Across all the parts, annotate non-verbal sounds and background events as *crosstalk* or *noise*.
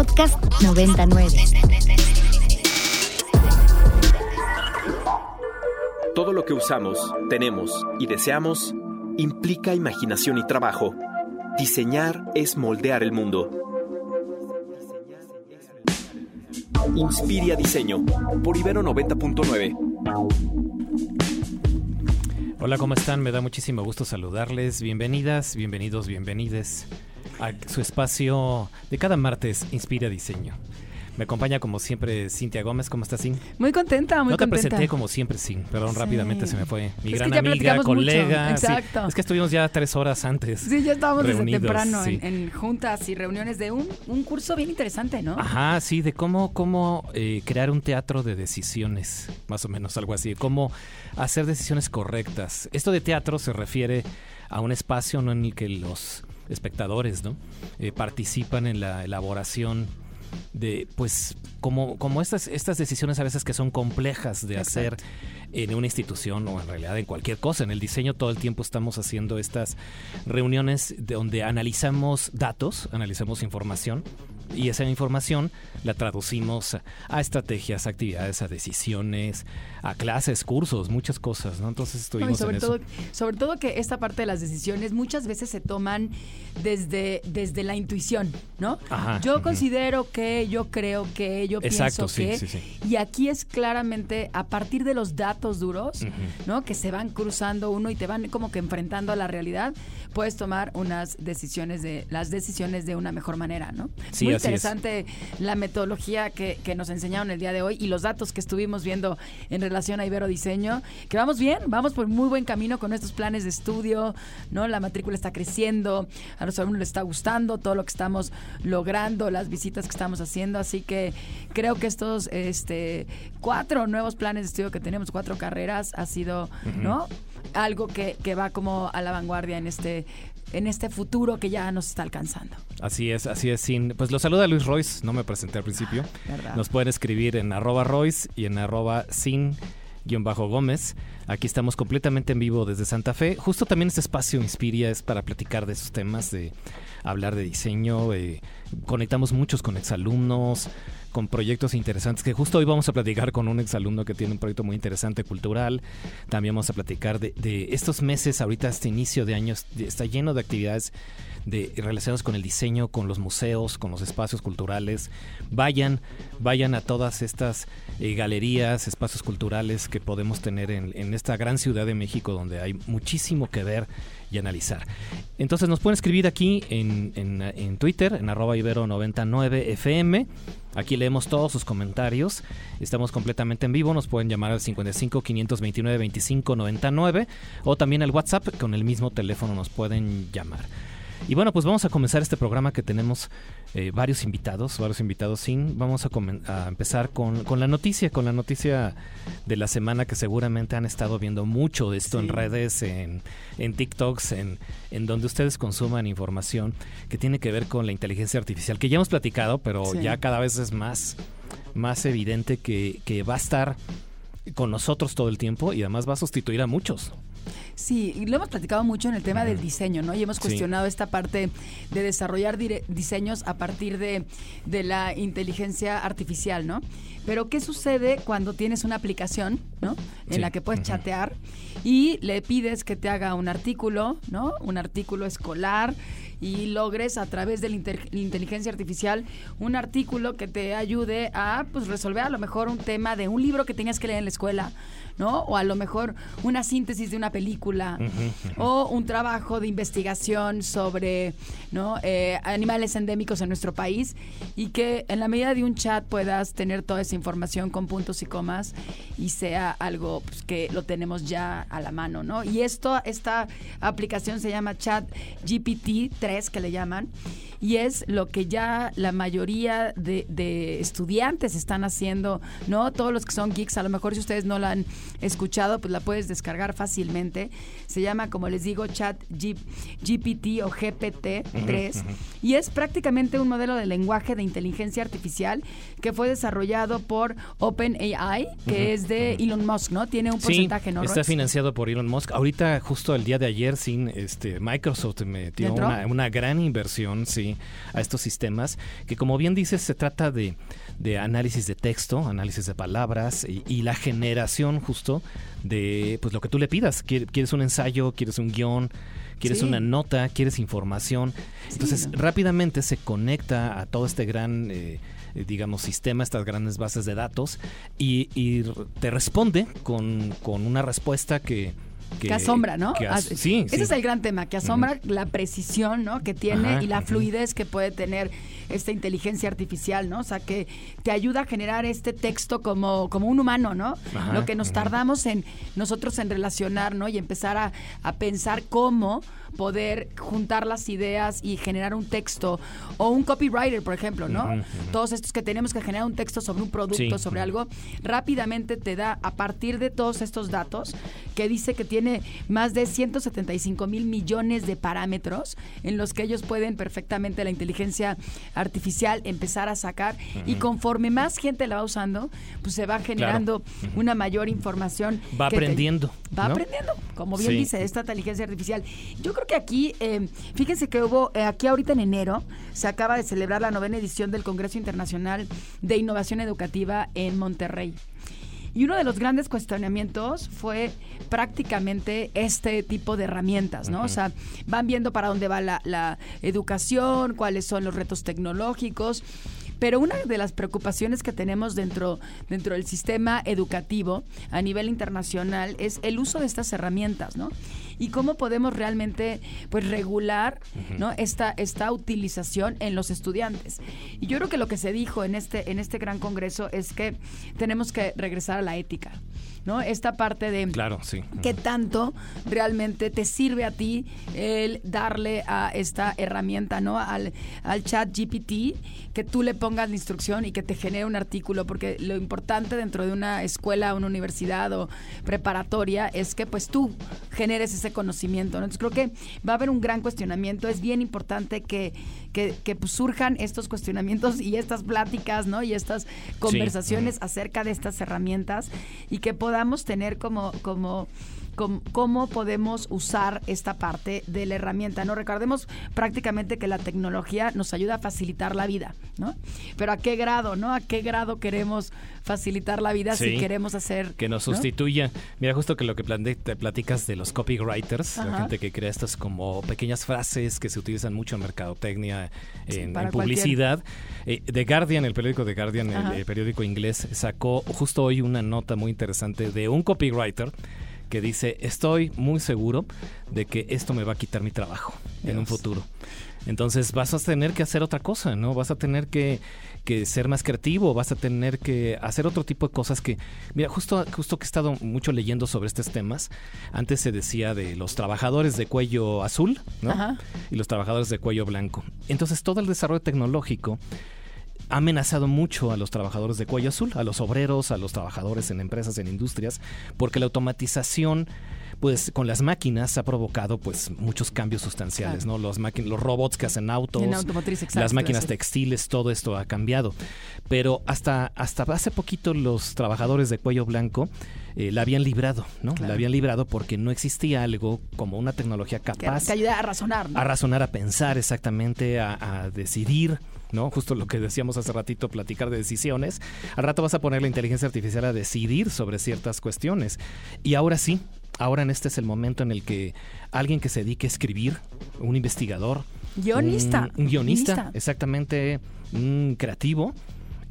Podcast 99. Todo lo que usamos, tenemos y deseamos implica imaginación y trabajo. Diseñar es moldear el mundo. Inspiria Diseño por Ibero 90.9. Hola, ¿cómo están? Me da muchísimo gusto saludarles. Bienvenidas, bienvenidos, bienvenides a su espacio de cada martes Inspira Diseño. Me acompaña como siempre Cintia Gómez. ¿Cómo estás, Cin? Muy contenta, muy no te contenta. presenté como siempre, Cin. Perdón, Sí. rápidamente se me fue. Mi Es gran amiga, colega. mucho, sí. exacto. Es que estuvimos ya tres horas antes. Sí, ya estábamos reunidos, desde temprano sí. en, en juntas y reuniones de un, un curso bien interesante, ¿no? Ajá, sí, de cómo, cómo eh, crear un teatro de decisiones, más o menos algo así, cómo hacer decisiones correctas. Esto de teatro se refiere a un espacio ¿no? en el que los espectadores ¿no? Eh, participan en la elaboración de, pues, como, como estas, estas decisiones a veces que son complejas de hacer en una institución o en realidad en cualquier cosa. En el diseño todo el tiempo estamos haciendo estas reuniones de donde analizamos datos, analizamos información y esa información la traducimos a, a estrategias, actividades, a decisiones, a clases, cursos, muchas cosas, ¿no? Entonces No, estuvimos sobre en todo, eso. sobre todo que esta parte de las decisiones muchas veces se toman desde, desde la intuición, ¿no? Ajá, yo considero que, yo creo que, yo Exacto, pienso sí, que. sí, sí. Y aquí es claramente a partir de los datos duros. ¿no? Que se van cruzando uno y te van como que enfrentando a la realidad, puedes tomar unas decisiones de, las decisiones de una mejor manera, ¿no? Sí, Muy. Interesante la metodología que, que nos enseñaron el día de hoy y los datos que estuvimos viendo en relación a Ibero Diseño, que vamos bien, vamos por muy buen camino con estos planes de estudio, ¿no? La matrícula está creciendo, a los alumnos les está gustando todo lo que estamos logrando, las visitas que estamos haciendo, así que creo que estos este cuatro nuevos planes de estudio que tenemos, cuatro carreras, ha sido, ¿no? Algo que, que va como a la vanguardia en este en este futuro que ya nos está alcanzando. Así es, así es, sin. Pues lo saluda Luis Royce, no me presenté al principio. ¿Verdad? Nos pueden escribir en arroba Royce y en arroba sin guion bajo Gómez. Aquí estamos completamente en vivo desde Santa Fe. Justo también este espacio Inspiria es para platicar de esos temas, de hablar de diseño. eh, conectamos muchos con exalumnos, con proyectos interesantes, que justo hoy vamos a platicar con un exalumno que tiene un proyecto muy interesante cultural. También vamos a platicar de, estos meses, ahorita este inicio de años, está lleno de actividades de, relacionadas con el diseño, con los museos, con los espacios culturales. Vayan, vayan a todas estas eh, galerías, espacios culturales que podemos tener en, en esta gran ciudad de México donde hay muchísimo que ver y analizar. Entonces nos pueden escribir aquí en, en, en Twitter, en arroba ibero99fm. Aquí leemos todos sus comentarios. Estamos completamente en vivo. Nos pueden llamar al 55 529 25 99 o también al WhatsApp. Con el mismo teléfono nos pueden llamar. Y bueno, pues vamos a comenzar este programa que tenemos eh, varios invitados, varios invitados sin. Vamos a, a empezar con, con la noticia, con la noticia de la semana que seguramente han estado viendo mucho de esto en redes, en, en TikToks, en, en donde ustedes consuman información que tiene que ver con la inteligencia artificial, que ya hemos platicado, pero Sí. ya cada vez es más, más evidente que, que va a estar con nosotros todo el tiempo y además va a sustituir a muchos. Sí, y lo hemos platicado mucho en el tema del diseño, ¿no? Y hemos Sí. cuestionado esta parte de desarrollar diseños a partir de, de la inteligencia artificial, ¿no? Pero ¿qué sucede cuando tienes una aplicación, ¿no? En Sí. la que puedes chatear y le pides que te haga un artículo, ¿no? Un artículo escolar y logres a través de la inter- inteligencia artificial un artículo que te ayude a pues resolver a lo mejor un tema de un libro que tenías que leer en la escuela, ¿no? O a lo mejor una síntesis de una película o un trabajo de investigación sobre, ¿no? Eh, animales endémicos en nuestro país y que en la medida de un chat puedas tener toda esa información con puntos y comas y sea algo pues, que lo tenemos ya a la mano, ¿no? Y esto, esta aplicación se llama Chat GPT 3 que le llaman y es lo que ya la mayoría de, de estudiantes están haciendo, ¿no? Todos los que son geeks, a lo mejor si ustedes no la han escuchado, pues la puedes descargar fácilmente. Se llama, como les digo, Chat G- GPT o GPT-3 y es prácticamente un modelo de lenguaje de inteligencia artificial que fue desarrollado por OpenAI, que es de Elon Musk, ¿no? Tiene un porcentaje, sí, ¿no? está financiado por Elon Musk. Ahorita, justo el día de ayer, sin este Microsoft metió una, una gran inversión, sí, a estos sistemas, que como bien dices, se trata de, de análisis de texto, análisis de palabras y, y, la generación justo de pues lo que tú le pidas. Quieres un ensayo, quieres un guion, quieres sí. una nota, quieres información. Entonces, no. rápidamente se conecta a todo este gran... Eh, digamos, sistema, estas grandes bases de datos, y, y te responde con, con, una respuesta que, que, que, asombra, ¿no? Que as sí, Ese sí. es el gran tema, que asombra uh -huh. la precisión, ¿no? Que tiene Ajá, y la uh -huh. fluidez que puede tener esta inteligencia artificial, ¿no? O sea, que te ayuda a generar este texto como, como un humano, ¿no? Ajá, Lo que nos tardamos en nosotros en relacionar, ¿no? Y empezar a, a pensar cómo poder juntar las ideas y generar un texto o un copywriter, por ejemplo, ¿no? Uh -huh. Todos estos que tenemos que generar un texto sobre un producto, Sí. sobre algo, rápidamente te da a partir de todos estos datos que dice que tiene más de 175 mil millones de parámetros en los que ellos pueden perfectamente la inteligencia artificial empezar a sacar uh -huh. y conforme más gente la va usando, pues se va generando Claro. una mayor información. Va te- aprendiendo, va ¿no? aprendiendo, como bien Sí. dice esta inteligencia artificial. Yo creo que aquí, eh, fíjense que hubo, eh, aquí ahorita en enero, se acaba de celebrar la novena edición del Congreso Internacional de Innovación Educativa en Monterrey. Y uno de los grandes cuestionamientos fue prácticamente este tipo de herramientas, ¿no? O sea, van viendo para dónde va la, la educación, cuáles son los retos tecnológicos. Pero una de las preocupaciones que tenemos dentro, dentro del sistema educativo a nivel internacional es el uso de estas herramientas, ¿no? Y cómo podemos realmente pues regular ¿no? esta, esta utilización en los estudiantes. Y yo creo que lo que se dijo en este, en este gran congreso es que tenemos que regresar a la ética. ¿No? Esta parte de Claro, sí. qué tanto realmente te sirve a ti el darle a esta herramienta, ¿no? Al, al chat GPT, que tú le pongas la instrucción y que te genere un artículo, porque lo importante dentro de una escuela, una universidad o preparatoria es que pues tú generes ese conocimiento, ¿no? Entonces creo que va a haber un gran cuestionamiento, es bien importante que, que, que pues, surjan estos cuestionamientos y estas pláticas, ¿no? Y estas conversaciones acerca de estas herramientas y que podamos tener como, como com- cómo podemos usar esta parte de la herramienta, ¿no? Recordemos prácticamente que la tecnología nos ayuda a facilitar la vida, ¿no? Pero a qué grado, ¿no? A qué grado queremos facilitar la vida si queremos hacer que nos ¿no? sustituya. Mira, justo que lo que plante- te platicas de los copywriters, la gente que crea estas como pequeñas frases que se utilizan mucho en mercadotecnia, Sí, en, publicidad. Eh, The Guardian, el periódico The Guardian, el periódico inglés, sacó justo hoy una nota muy interesante de un copywriter que dice, estoy muy seguro de que esto me va a quitar mi trabajo en un futuro. Entonces vas a tener que hacer otra cosa, ¿no? Vas a tener que, que ser más creativo, vas a tener que hacer otro tipo de cosas que, mira, justo, justo que he estado mucho leyendo sobre estos temas, antes se decía de los trabajadores de cuello azul, ¿no? Ajá. Y los trabajadores de cuello blanco. Entonces todo el desarrollo tecnológico ha amenazado mucho a los trabajadores de cuello azul, a los obreros, a los trabajadores en empresas, en industrias, porque la automatización pues con las máquinas ha provocado pues muchos cambios sustanciales, Claro. ¿no? Los los robots que hacen autos, En automotriz, exacto, las máquinas textiles, todo esto ha cambiado. Pero hasta hasta hace poquito los trabajadores de cuello blanco eh, la habían librado, ¿no? Claro. La habían librado porque no existía algo como una tecnología Que, capaz que ayuda a razonar, ¿no? a razonar, a pensar exactamente, a, a decidir, ¿no? Justo lo que decíamos hace ratito, platicar de decisiones. Al rato vas a poner la inteligencia artificial a decidir sobre ciertas cuestiones. Y ahora sí, ahora en este es el momento en el que alguien que se dedique a escribir, un investigador, Guionista. un, un guionista, Guionista. exactamente, un creativo.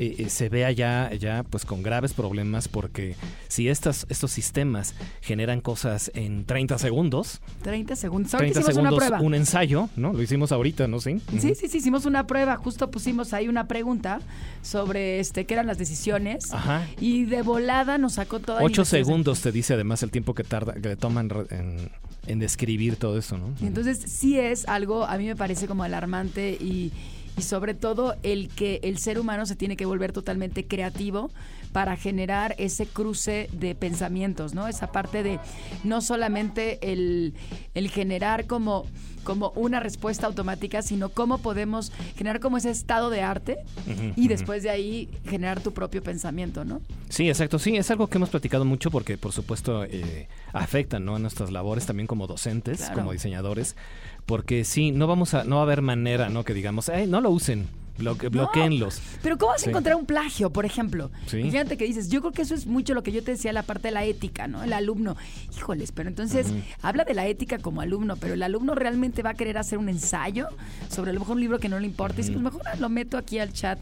Eh, eh, se vea ya, ya pues con graves problemas porque si estas, estos sistemas generan cosas en 30 segundos, 30 segundos. Ahorita 30 hicimos segundos, una prueba. un ensayo, ¿no? Lo hicimos ahorita, ¿no? Sí. Sí, sí, sí, hicimos una prueba, justo pusimos ahí una pregunta sobre este qué eran las decisiones Ajá. y de volada nos sacó toda la Ocho investigación. segundos te dice además el tiempo que tarda, que le toman en, en describir todo eso, ¿no? Entonces sí es algo, a mí me parece como alarmante y, y sobre todo el que el ser humano se tiene que volver totalmente creativo para generar ese cruce de pensamientos, ¿no? Esa parte de no solamente el, el generar como, como una respuesta automática, sino cómo podemos generar como ese estado de arte y después de ahí generar tu propio pensamiento, ¿no? Sí, exacto. Sí, es algo que hemos platicado mucho porque, por supuesto, eh, afecta ¿no? a nuestras labores también como docentes, Claro. como diseñadores, Porque sí, no vamos a, no va a haber manera, ¿no? Que digamos, eh, no lo usen. Bloque, bloqueenlos. Pero ¿cómo vas Sí. a encontrar un plagio, por ejemplo? Sí. Fíjate que dices, yo creo que eso es mucho lo que yo te decía, la parte de la ética, ¿no? El alumno, híjoles, pero entonces habla de la ética como alumno, pero el alumno realmente va a querer hacer un ensayo sobre a lo mejor un libro que no le importa. Y dice, pues mejor lo meto aquí al chat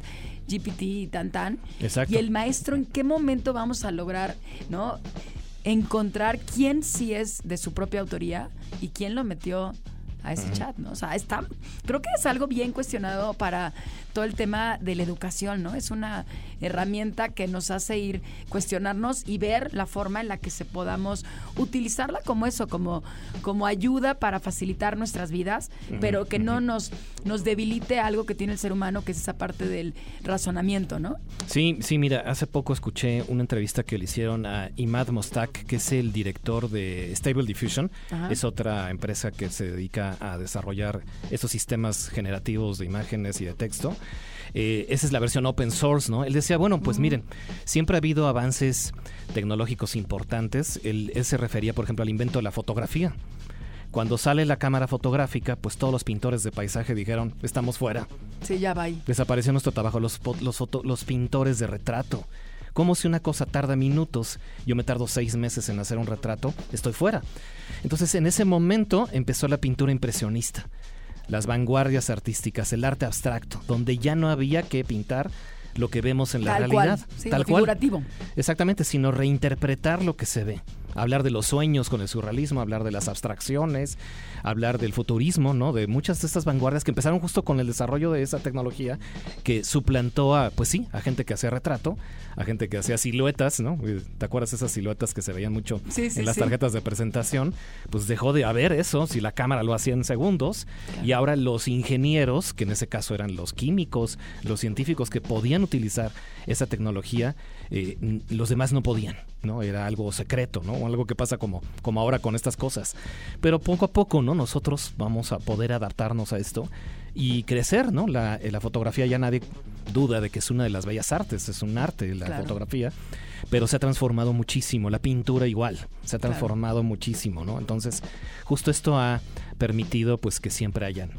GPT y tan tan. Exacto. Y el maestro, ¿en qué momento vamos a lograr, ¿no? Encontrar quién sí es de su propia autoría y quién lo metió a ese chat, ¿no? O sea, está, creo que es algo bien cuestionado para todo el tema de la educación, ¿no? Es una herramienta que nos hace ir cuestionarnos y ver la forma en la que se podamos utilizarla como eso, como, como ayuda para facilitar nuestras vidas, pero que no nos, nos debilite algo que tiene el ser humano, que es esa parte del razonamiento, ¿no? Sí, sí, mira, hace poco escuché una entrevista que le hicieron a Imad Mostak, que es el director de Stable Diffusion. Ajá. Es otra empresa que se dedica a desarrollar esos sistemas generativos de imágenes y de texto. Eh, esa es la versión open source, ¿no? Él decía, bueno, pues miren, siempre ha habido avances tecnológicos importantes. Él, él se refería, por ejemplo, al invento de la fotografía. Cuando sale la cámara fotográfica, pues todos los pintores de paisaje dijeron, estamos fuera. Sí, ya va ahí. Desapareció nuestro trabajo, los, fo- los, foto- los pintores de retrato. Como si una cosa tarda minutos, yo me tardo seis meses en hacer un retrato, estoy fuera. Entonces en ese momento empezó la pintura impresionista, las vanguardias artísticas, el arte abstracto, donde ya no había que pintar lo que vemos en la Tal realidad. cual, sí, tal lo cual. figurativo. Exactamente, sino reinterpretar lo que se ve. Hablar de los sueños con el surrealismo, hablar de las abstracciones, hablar del futurismo, ¿no? De muchas de estas vanguardias que empezaron justo con el desarrollo de esa tecnología que suplantó a, pues sí, a gente que hacía retrato, a gente que hacía siluetas, ¿no? ¿Te acuerdas esas siluetas que se veían mucho Sí, sí, en las sí. tarjetas de presentación? Pues dejó de haber eso, si la cámara lo hacía en segundos, y ahora los ingenieros, que en ese caso eran los químicos, los científicos que podían utilizar esa tecnología, eh, los demás no podían, ¿no? Era algo secreto, ¿no? Algo que pasa como, como ahora con estas cosas. Pero poco a poco, ¿no? Nosotros vamos a poder adaptarnos a esto y crecer, ¿no? La, eh, la fotografía ya nadie duda de que es una de las bellas artes, es un arte la Claro. fotografía, pero se ha transformado muchísimo, la pintura igual, se ha transformado muchísimo, ¿no? Entonces, justo esto ha permitido pues que siempre hayan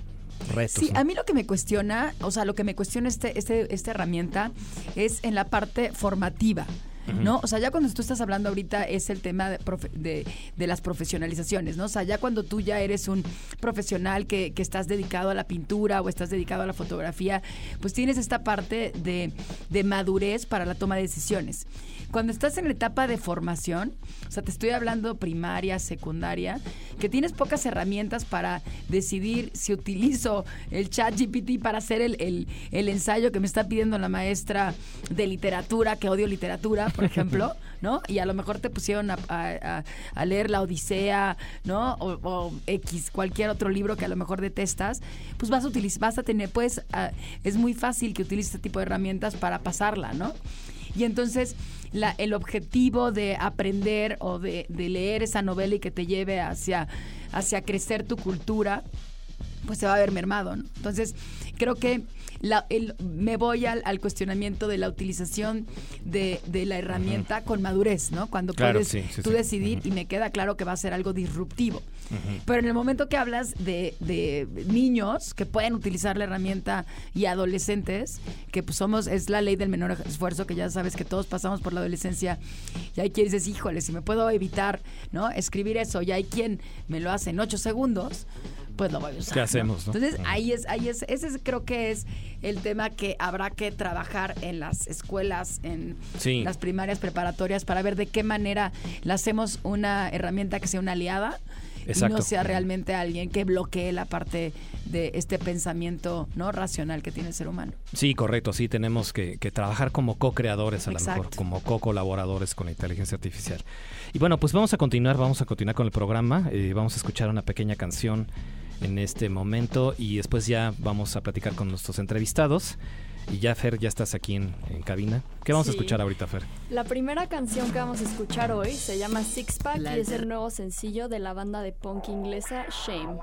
retos. Sí, ¿no? a mí lo que me cuestiona, o sea, lo que me cuestiona este, este, esta herramienta es en la parte formativa. ¿No? O sea, ya cuando tú estás hablando ahorita es el tema de, de las profesionalizaciones, ¿no? O sea, ya cuando tú ya eres un profesional que, que estás dedicado a la pintura o estás dedicado a la fotografía, pues tienes esta parte de, de madurez para la toma de decisiones. Cuando estás en la etapa de formación, o sea, te estoy hablando primaria, secundaria, que tienes pocas herramientas para decidir si utilizo el chat GPT para hacer el, el- el ensayo que me está pidiendo la maestra de literatura, que odio literatura, por *laughs* ejemplo, ¿no? Y a lo mejor te pusieron a, a- a- a leer La Odisea, ¿no? O, o X, cualquier otro libro que a lo mejor detestas, pues vas a utilizar, vas a tener, pues, ah, es muy fácil que utilices este tipo de herramientas para pasarla, ¿no? Y entonces la- el objetivo de aprender o de, de leer esa novela y que te lleve hacia, hacia crecer tu cultura, pues se va a ver mermado, ¿no? Entonces, creo que la- el- me voy al, al cuestionamiento de la utilización de, de la herramienta con madurez, ¿no? Cuando Claro, puedes sí, sí, tú sí. decidir y me queda claro que va a ser algo disruptivo. Pero en el momento que hablas de, de niños que pueden utilizar la herramienta y adolescentes, que pues somos, es la ley del menor esfuerzo, que ya sabes que todos pasamos por la adolescencia, y hay quien dices, híjole, si me puedo evitar, ¿no? Escribir eso, y hay quien me lo hace en ocho segundos, pues lo voy a usar. ¿Qué hacemos, no? Entonces, ahí es, ahí es, ese es- creo que es el tema que habrá que trabajar en las escuelas, en Sí. las primarias preparatorias, para ver de qué manera le hacemos una herramienta que sea una aliada y no sea realmente alguien que bloquee la parte de este pensamiento no racional que tiene el ser humano. Sí, correcto, sí, tenemos que, que trabajar como co-creadores a lo mejor, como co-colaboradores con la inteligencia artificial. Y bueno, pues vamos a continuar, vamos a continuar con el programa, eh, vamos a escuchar una pequeña canción en este momento y después ya vamos a platicar con nuestros entrevistados. Y ya, Fer, ya estás aquí en, en cabina. ¿Qué vamos a escuchar ahorita, Fer? La primera canción que vamos a escuchar hoy se llama Six Pack La y es el nuevo sencillo de la banda de punk inglesa Shame.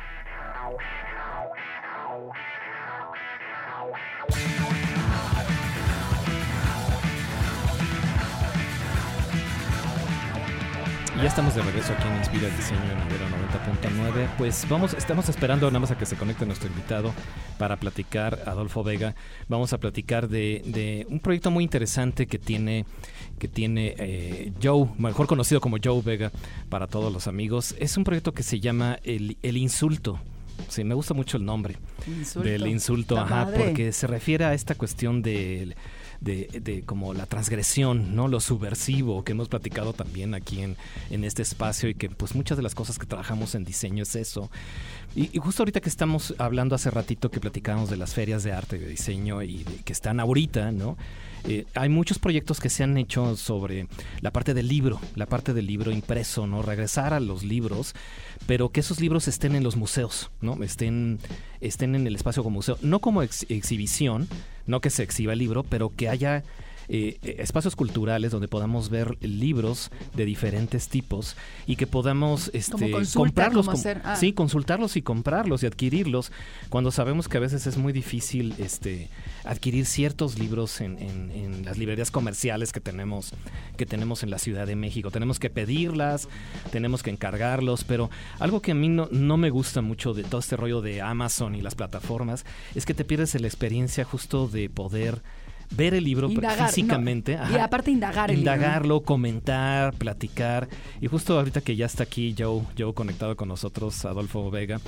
Y ya estamos de regreso aquí en Inspira Diseño en Ibero 90.9. Pues vamos, estamos esperando nada más a que se conecte nuestro invitado para platicar, Adolfo Vega. Vamos a platicar de, un proyecto muy interesante que tiene, que tiene eh, Joe, mejor conocido como Joe Vega para todos los amigos. Es un proyecto que se llama El, el Insulto. Sí, me gusta mucho el nombre del insulto, ajá, porque se refiere a esta cuestión del de, como la transgresión, ¿no? Lo subversivo que hemos platicado también aquí en, en este espacio y que pues muchas de las cosas que trabajamos en diseño es eso. Y, justo ahorita que estamos hablando hace ratito que platicábamos de las ferias de arte y de diseño y que están ahorita, ¿no? Eh, hay muchos proyectos que se han hecho sobre la parte del libro, la parte del libro impreso, ¿no? Regresar a los libros, pero que esos libros estén en los museos, ¿no? Estén, estén en el espacio como museo, no como exhibición, no que se exhiba el libro, pero que haya eh, espacios culturales donde podamos ver libros de diferentes tipos y que podamos este, comprarlos, ah. sí, consultarlos y comprarlos y adquirirlos cuando sabemos que a veces es muy difícil este, adquirir ciertos libros en, en, las librerías comerciales que tenemos, que tenemos en la Ciudad de México. Tenemos que pedirlas, tenemos que encargarlos, pero algo que a mí no, no me gusta mucho de todo este rollo de Amazon y las plataformas es que te pierdes la experiencia justo de poder ver el libro físicamente. y aparte indagar el Indagarlo, comentar, platicar. Y justo ahorita que ya está aquí Joe, Joe conectado con nosotros, Adolfo Vega.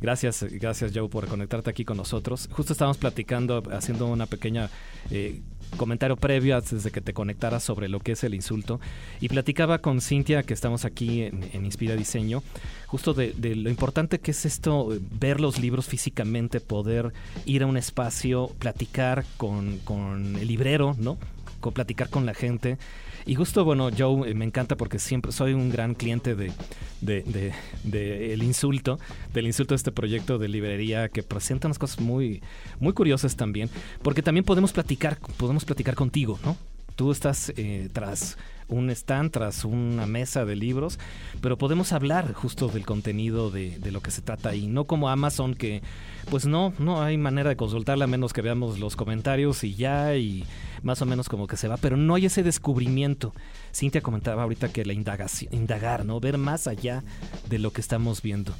Gracias, gracias Joe por conectarte aquí con nosotros. Justo estábamos platicando, haciendo una pequeña eh, comentario previo antes de que te conectaras sobre lo que es el insulto. Y platicaba con Cintia, que estamos aquí en, Inspira Diseño, justo de, lo importante que es esto, ver los libros físicamente, poder ir a un espacio, platicar con, con el librero, ¿no? Con, platicar con la gente y justo, bueno, Joe, eh, me encanta porque siempre soy un gran cliente de, de, el insulto, del insulto de este proyecto de librería que presenta unas cosas muy, muy curiosas también, porque también podemos platicar, podemos platicar contigo, ¿no? Tú estás eh, tras un stand, tras una mesa de libros, pero podemos hablar justo del contenido de, de, lo que se trata ahí, no como Amazon que pues no, no hay manera de consultarla a menos que veamos los comentarios y ya, y más o menos como que se va, pero no hay ese descubrimiento. Cintia comentaba ahorita que la indagación, indagar, ¿no? Ver más allá de lo que estamos viendo.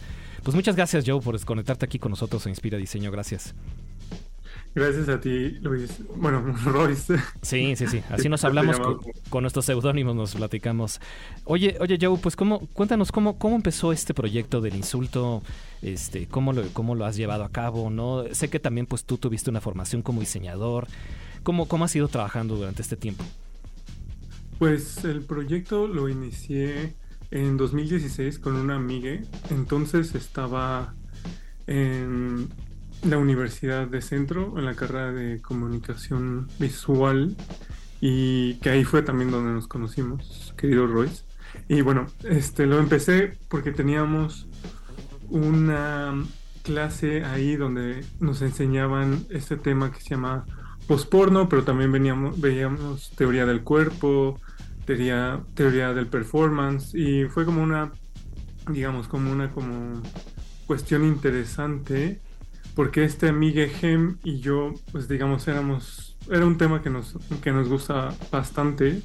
Pues muchas gracias, Joe, por desconectarte aquí con nosotros en Inspira Diseño. Gracias. Gracias a ti, Luis. Bueno, *laughs* Royce. Sí, sí, sí. *laughs* Así nos hablamos con, nuestros seudónimos, nos platicamos. Oye, oye, Joe, pues cómo, cuéntanos cómo, cómo empezó este proyecto del insulto, este, cómo lo, cómo lo has llevado a cabo, ¿no? Sé que también pues tú tuviste una formación como diseñador. ¿Cómo, cómo has ido trabajando durante este tiempo? Pues el proyecto lo inicié en 2016 con una amiga. Entonces estaba en la Universidad de Centro, en la carrera de comunicación visual, y que ahí fue también donde nos conocimos, querido Royce. Y bueno, este lo empecé porque teníamos una clase ahí donde nos enseñaban este tema que se llama posporno, pero también veníamos, veíamos teoría del cuerpo, teoría, teoría del performance, y fue como una, digamos, como una como cuestión interesante porque este Miguel Gem y yo, pues digamos, éramos, era un tema que nos, que nos gusta bastante,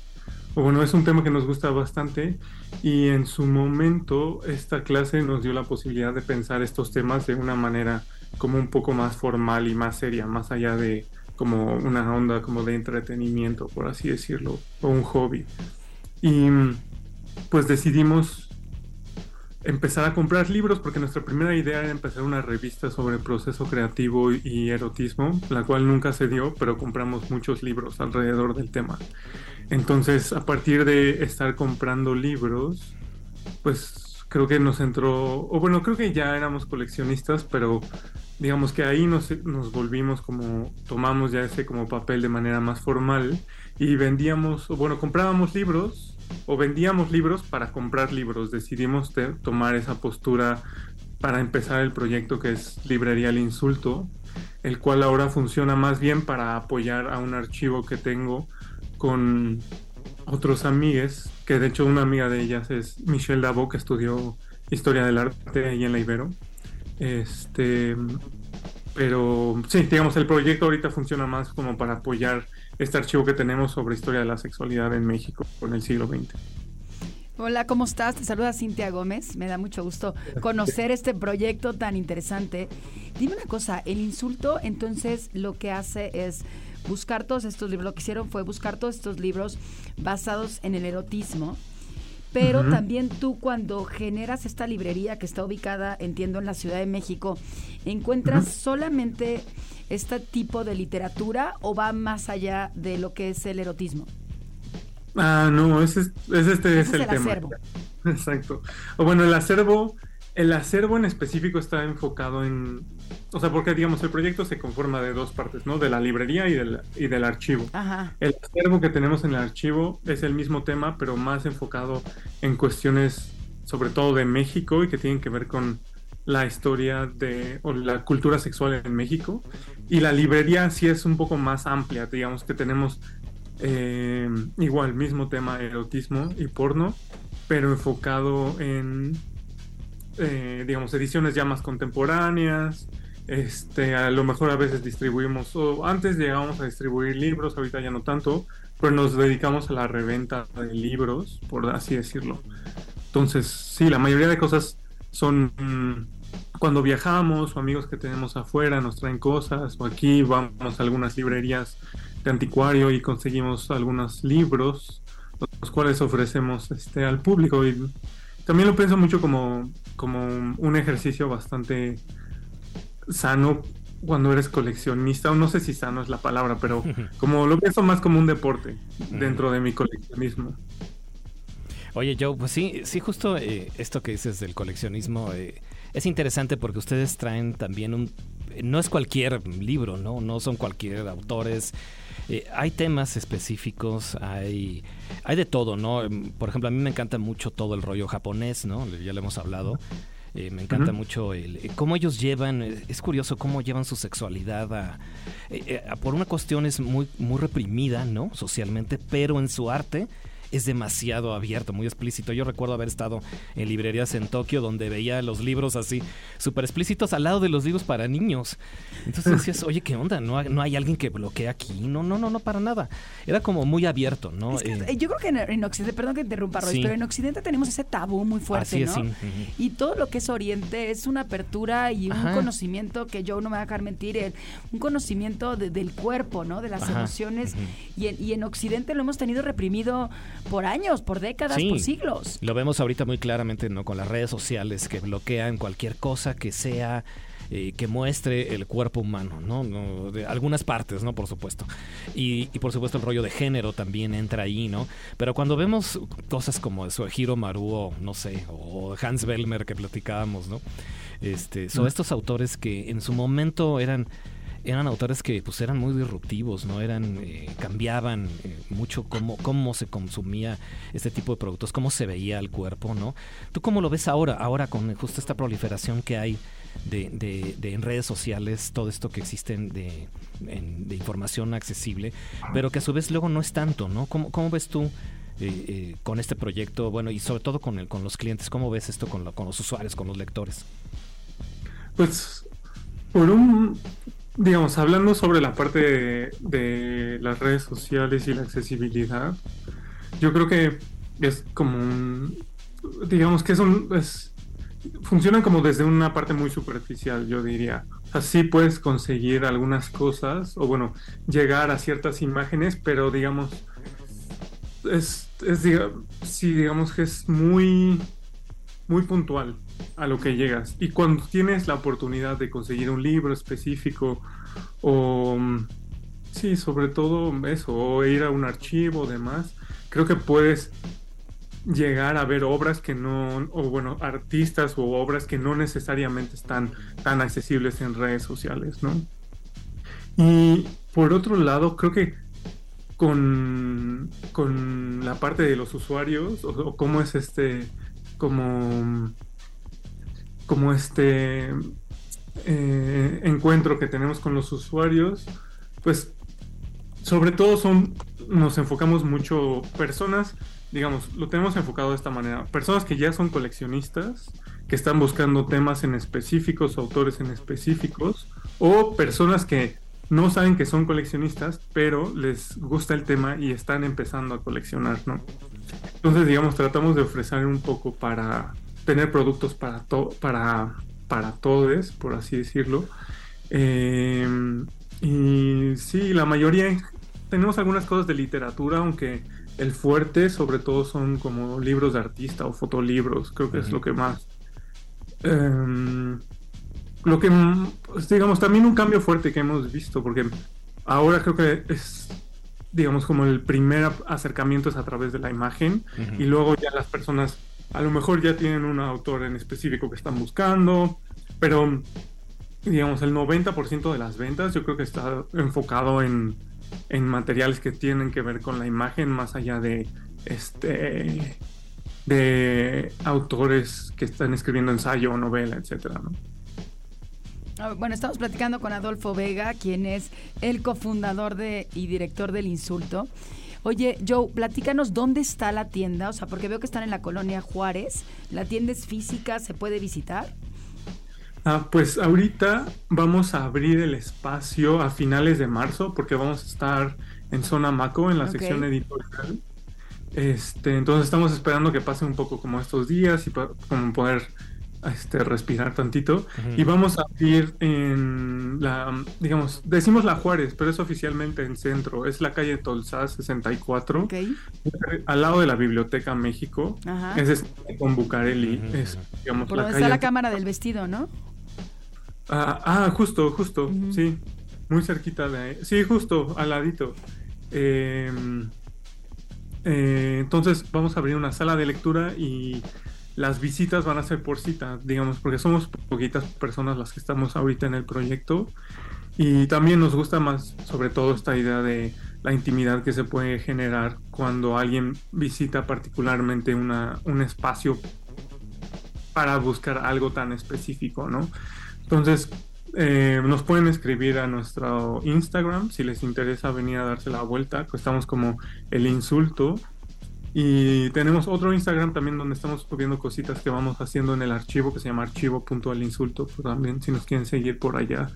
o bueno, es un tema que nos gusta bastante, y en su momento esta clase nos dio la posibilidad de pensar estos temas de una manera como un poco más formal y más seria, más allá de como una onda como de entretenimiento, por así decirlo, o un hobby. Y pues decidimos empezar a comprar libros porque nuestra primera idea era empezar una revista sobre proceso creativo y erotismo, la cual nunca se dio, pero compramos muchos libros alrededor del tema. Entonces, a partir de estar comprando libros, pues creo que nos entró, o bueno, creo que ya éramos coleccionistas, pero digamos que ahí nos, nos volvimos como, tomamos ya ese como papel de manera más formal y vendíamos, o bueno, comprábamos libros o vendíamos libros para comprar libros. Decidimos tomar esa postura para empezar el proyecto que es Librería El Insulto, el cual ahora funciona más bien para apoyar a un archivo que tengo con otros amigues, que de hecho una amiga de ellas es Michelle Davo, que estudió Historia del Arte ahí en la Ibero. Este, pero sí, digamos, el proyecto ahorita funciona más como para apoyar este archivo que tenemos sobre historia de la sexualidad en México en el siglo XX. Hola, ¿cómo estás? Te saluda Cintia Gómez. Me da mucho gusto conocer este proyecto tan interesante. Dime una cosa, el insulto entonces lo que hace es buscar todos estos libros, lo que hicieron fue buscar todos estos libros basados en el erotismo, pero también tú cuando generas esta librería que está ubicada, entiendo, en la Ciudad de México, ¿encuentras solamente este tipo de literatura o va más allá de lo que es el erotismo? Ah, no, ese, es, este es el, el tema. acervo. *laughs* Exacto. O bueno, el acervo, el acervo en específico está enfocado en, o sea, porque digamos el proyecto se conforma de dos partes, ¿no? De la librería y del, y del archivo. Ajá. El acervo que tenemos en el archivo es el mismo tema, pero más enfocado en cuestiones, sobre todo de México y que tienen que ver con la historia de o la cultura sexual en México. Y la librería sí es un poco más amplia, digamos que tenemos eh, igual, mismo tema, erotismo y porno, pero enfocado en, eh, digamos, ediciones ya más contemporáneas. Este, a lo mejor a veces distribuimos, o antes llegábamos a distribuir libros, ahorita ya no tanto, pero nos dedicamos a la reventa de libros, por así decirlo. Entonces, sí, la mayoría de cosas son mm, cuando viajamos o amigos que tenemos afuera nos traen cosas, o aquí vamos a algunas librerías de anticuario y conseguimos algunos libros, los cuales ofrecemos este, al público. Y también lo pienso mucho como, como un ejercicio bastante sano cuando eres coleccionista, o no sé si sano es la palabra, pero *laughs* como lo pienso más como un deporte dentro de mi coleccionismo. Oye, Joe, pues sí, sí, justo eh, esto que dices del coleccionismo eh, es interesante porque ustedes traen también un... No es cualquier libro, ¿no? No son cualquier autores. Eh, hay temas específicos, hay, hay de todo, ¿no? Por ejemplo, a mí me encanta mucho todo el rollo japonés, ¿no? Ya lo hemos hablado. Eh, me encanta mucho el, eh, cómo ellos llevan, es curioso cómo llevan su sexualidad a, a, por una cuestión es muy, muy reprimida, ¿no? Socialmente, pero en su arte es demasiado abierto, muy explícito. Yo recuerdo haber estado en librerías en Tokio donde veía los libros así súper explícitos al lado de los libros para niños. Entonces decías, *laughs* oye, ¿qué onda? ¿No hay, no hay alguien que bloquee aquí? No, no, no, no, para nada. Era como muy abierto, ¿no? Es que, eh, yo creo que en, en, Occidente, perdón que interrumpa, Royce, sí. pero en Occidente tenemos ese tabú muy fuerte, así es, ¿no? Sí. Uh -huh. Y todo lo que es Oriente es una apertura y Ajá. un conocimiento que yo no me voy a dejar mentir, el, un conocimiento de, del cuerpo, ¿no? De las Ajá. emociones. Uh -huh. y, en, y en Occidente lo hemos tenido reprimido por años, por décadas, Sí. por siglos. Lo vemos ahorita muy claramente, ¿no? Con las redes sociales que bloquean cualquier cosa que sea eh, que muestre el cuerpo humano, ¿no? no de algunas partes, ¿no? Por supuesto. Y, y, por supuesto el rollo de género también entra ahí, ¿no? Pero cuando vemos cosas como Suehiro Maruo, no sé, o Hans Bellmer que platicábamos, ¿no? Este, son estos autores que en su momento eran eran autores que pues eran muy disruptivos, no eran eh, cambiaban eh, mucho cómo cómo se consumía este tipo de productos, cómo se veía el cuerpo, ¿no? ¿Tú cómo lo ves ahora? Ahora con justo esta proliferación que hay de, en redes sociales, todo esto que existen de, información accesible, pero que a su vez luego no es tanto, ¿no? ¿Cómo, cómo ves tú? Eh, con este proyecto, bueno, y sobre todo con el, con los clientes, ¿cómo ves esto con los usuarios, con los lectores? Pues, por un, digamos, hablando sobre la parte de, las redes sociales y la accesibilidad, yo creo que es como un, digamos que es un, es, funcionan como desde una parte muy superficial, yo diría. Así puedes conseguir algunas cosas, o bueno, llegar a ciertas imágenes, pero digamos, es, es sí, digamos que es muy, muy puntual a lo que llegas. Y cuando tienes la oportunidad de conseguir un libro específico o sí, sobre todo eso, o ir a un archivo demás, creo que puedes llegar a ver obras que no, o bueno, artistas o obras que no necesariamente están tan accesibles en redes sociales, ¿no? Y por otro lado, creo que con, con la parte de los usuarios, o, o cómo es este, como como este eh, encuentro que tenemos con los usuarios, pues sobre todo nos enfocamos mucho personas, digamos, lo tenemos enfocado de esta manera, personas que ya son coleccionistas, que están buscando temas en específicos, autores en específicos, o personas que no saben que son coleccionistas, pero les gusta el tema y están empezando a coleccionar, ¿no? Entonces, digamos, tratamos de ofrecer un poco para tener productos para, to para, para todos, por así decirlo. Eh, y sí, la mayoría tenemos algunas cosas de literatura, aunque el fuerte sobre todo son como libros de artista o fotolibros, creo que es lo que más... Em, lo que, pues, digamos, también un cambio fuerte que hemos visto, porque ahora creo que es, digamos, como el primer acercamiento es a través de la imagen y luego ya las personas a lo mejor ya tienen un autor en específico que están buscando, pero digamos, el 90% de las ventas yo creo que está enfocado en, en, materiales que tienen que ver con la imagen más allá de este de autores que están escribiendo ensayo o novela, etcétera, ah, Bueno, estamos platicando con Adolfo Vega, quien es el cofundador de, y director del Insulto. Oye, Joe, platícanos dónde está la tienda, o sea, porque veo que están en la colonia Juárez. ¿La tienda es física? ¿Se puede visitar? Ah, pues ahorita vamos a abrir el espacio a finales de marzo porque vamos a estar en zona Maco en la sección editorial. Este, entonces estamos esperando que pase un poco como estos días y como poder este, respirar tantito. Y vamos a abrir en la, digamos, decimos la Juárez, pero es oficialmente en centro. Es la calle Tolsá 64, al lado de la Biblioteca México. Es este, con Bucareli. es, digamos, Por donde está la Cámara del Vestido, ¿no? Ah, ah, justo, justo, sí. Muy cerquita de ahí. Sí, justo, al ladito. Em, eh, entonces vamos a abrir una sala de lectura y las visitas van a ser por cita, digamos, porque somos poquitas personas las que estamos ahorita en el proyecto. Y también nos gusta más, sobre todo, esta idea de la intimidad que se puede generar cuando alguien visita particularmente una, un espacio para buscar algo tan específico, ¿no? Entonces, eh, nos pueden escribir a nuestro Instagram si les interesa venir a darse la vuelta, estamos como el insulto. Y tenemos otro Instagram también donde estamos subiendo cositas que vamos haciendo en el archivo que se llama archivo.alinsulto, pues también si nos quieren seguir por allá.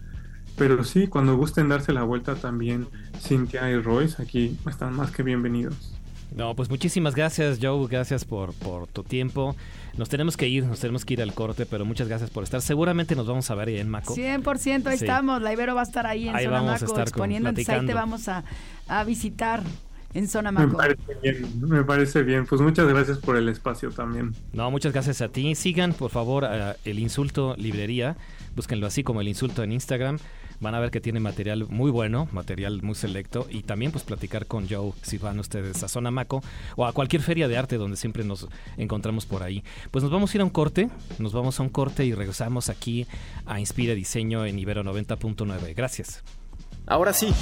Pero sí, cuando gusten darse la vuelta también, Cintia y Royce aquí están más que bienvenidos. No, pues muchísimas gracias Joe, gracias por, por tu tiempo. Nos tenemos que ir, nos tenemos que ir al corte, pero muchas gracias por estar. Seguramente nos vamos a ver ahí en Maco. 100%, ahí estamos. La Ibero va a estar ahí en Zona Maco exponiendo. Entonces ahí te vamos a, visitar en Zona Maco. Me parece bien, me parece bien. Pues muchas gracias por el espacio también. No, muchas gracias a ti. Sigan, por favor, El Insulto Librería. Búsquenlo así como El Insulto en Instagram van a ver que tiene material muy bueno, material muy selecto y también pues platicar con Joe si van ustedes a Zona Maco o a cualquier feria de arte donde siempre nos encontramos por ahí. Pues nos vamos a ir a un corte, nos vamos a un corte y regresamos aquí a Inspira Diseño en Ibero 90.9. Gracias. Ahora sí,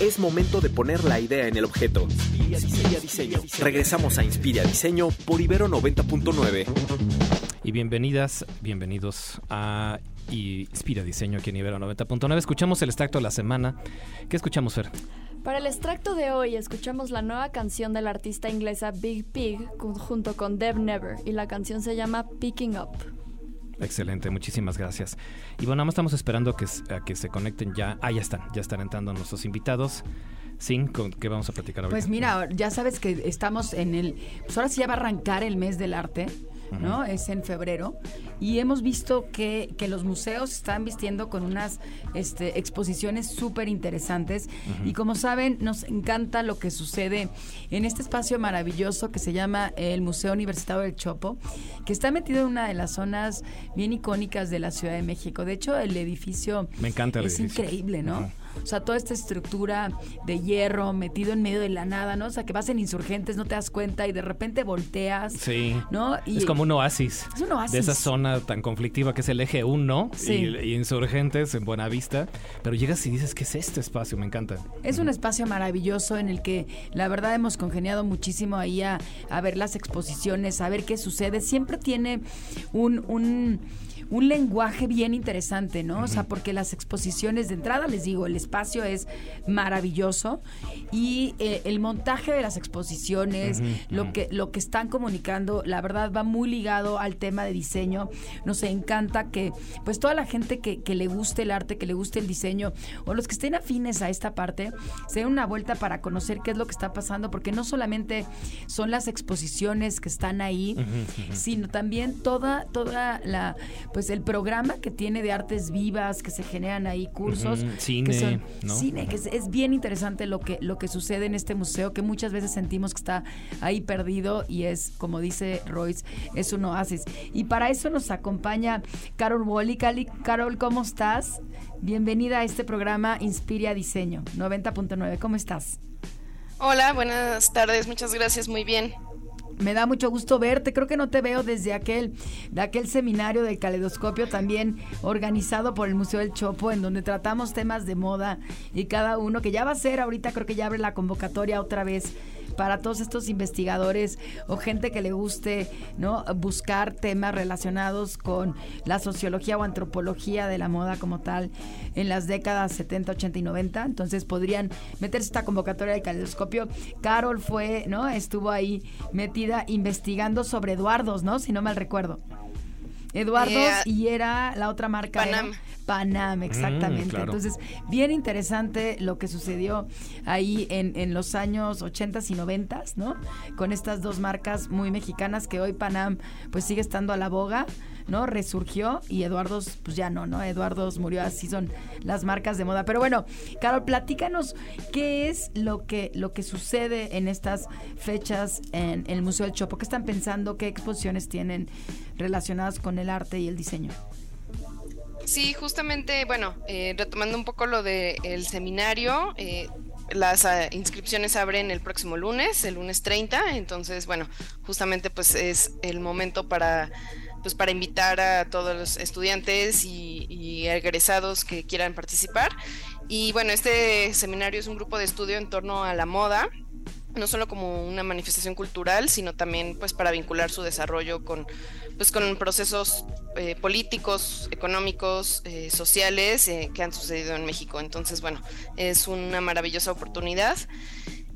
es momento de poner la idea en el objeto. Inspira Diseño. Regresamos a Inspira Diseño por Ibero 90.9. Y bienvenidas, bienvenidos a y Inspira Diseño aquí en Ibero 90.9. Escuchamos el extracto de la semana. ¿Qué escuchamos, Fer? Para el extracto de hoy escuchamos la nueva canción de la artista inglesa Big Pig junto con Deb Never y la canción se llama Picking Up. Excelente, muchísimas gracias. Y bueno, nada más estamos esperando que, a que se conecten ya. Ah, ya están, ya están entrando nuestros invitados. Sin, ¿qué vamos a platicar ahorita? Pues mira, ya sabes que estamos en el... Pues ahora sí ya va a arrancar el mes del arte. ¿No? Es en febrero. Y hemos visto que, que los museos están vistiendo con unas este, exposiciones súper interesantes. Y como saben, nos encanta lo que sucede en este espacio maravilloso que se llama el Museo Universitario del Chopo, que está metido en una de las zonas bien icónicas de la Ciudad de México. De hecho, el edificio Me encanta es increíble, ¿no? O sea, toda esta estructura de hierro metido en medio de la nada, ¿no? O sea, que vas en insurgentes, no te das cuenta y de repente volteas. Sí. ¿No? es como un oasis. Es un oasis. De esa zona tan conflictiva que es el eje 1 y, insurgentes en Buena Vista. Pero llegas y dices, ¿qué es este espacio? Me encanta. Es un espacio maravilloso en el que la verdad hemos congeniado muchísimo ahí a, a ver las exposiciones, a ver qué sucede. Siempre tiene un, un un lenguaje bien interesante, ¿no? O sea, porque las exposiciones de entrada, les digo, el espacio es maravilloso y eh, el montaje de las exposiciones, lo, que, lo que están comunicando, la verdad va muy ligado al tema de diseño. Nos encanta que pues toda la gente que, que le guste el arte, que le guste el diseño o los que estén afines a esta parte, se den una vuelta para conocer qué es lo que está pasando, porque no solamente son las exposiciones que están ahí, sino también toda, toda la, pues el programa que tiene de artes vivas, que se generan ahí cursos. Cine, que Cine, que es, bien interesante lo que, lo que sucede en este museo, que muchas veces sentimos que está ahí perdido y es, como dice Royce, es un oasis. Y para eso nos acompaña Carol Wally. Carol, ¿cómo estás? Bienvenida a este programa Inspiria Diseño 90.9. ¿Cómo estás? Hola, buenas tardes. Muchas gracias. Muy bien. Me da mucho gusto verte. Creo que no te veo desde aquel, de aquel seminario del caleidoscopio también organizado por el Museo del Chopo, en donde tratamos temas de moda y cada uno, que ya va a ser ahorita, creo que ya abre la convocatoria otra vez para todos estos investigadores o gente que le guste no buscar temas relacionados con la sociología o antropología de la moda como tal en las décadas 70, 80 y 90. Entonces podrían meterse esta convocatoria del caleidoscopio. Carol fue, ¿no? Estuvo ahí metida investigando sobre Eduardos, ¿no? Si no mal recuerdo. Eduardo y era la otra marca. Panam. Panam, mm, exactamente. Entonces, bien interesante lo que sucedió ahí en, en los años 80 y 90, ¿no? Con estas dos marcas muy mexicanas que hoy Panam pues sigue estando a la boga. ¿no? Resurgió y Eduardo, pues ya no, ¿no? Eduardo murió, así son las marcas de moda. Pero bueno, Carol, platícanos qué es lo que, lo que sucede en estas fechas en el Museo del Chopo. ¿Qué están pensando? ¿Qué exposiciones tienen relacionadas con el arte y el diseño? Sí, justamente, bueno, eh, retomando un poco lo del seminario, eh, las ah, inscripciones abren el próximo lunes, el lunes 30, entonces, bueno, justamente pues es el momento para pues para invitar a todos los estudiantes y, y, egresados que quieran participar. Y bueno, este seminario es un grupo de estudio en torno a la moda no solo como una manifestación cultural, sino también pues para vincular su desarrollo con, pues, con procesos eh, políticos, económicos, eh, sociales eh, que han sucedido en México. Entonces, bueno, es una maravillosa oportunidad.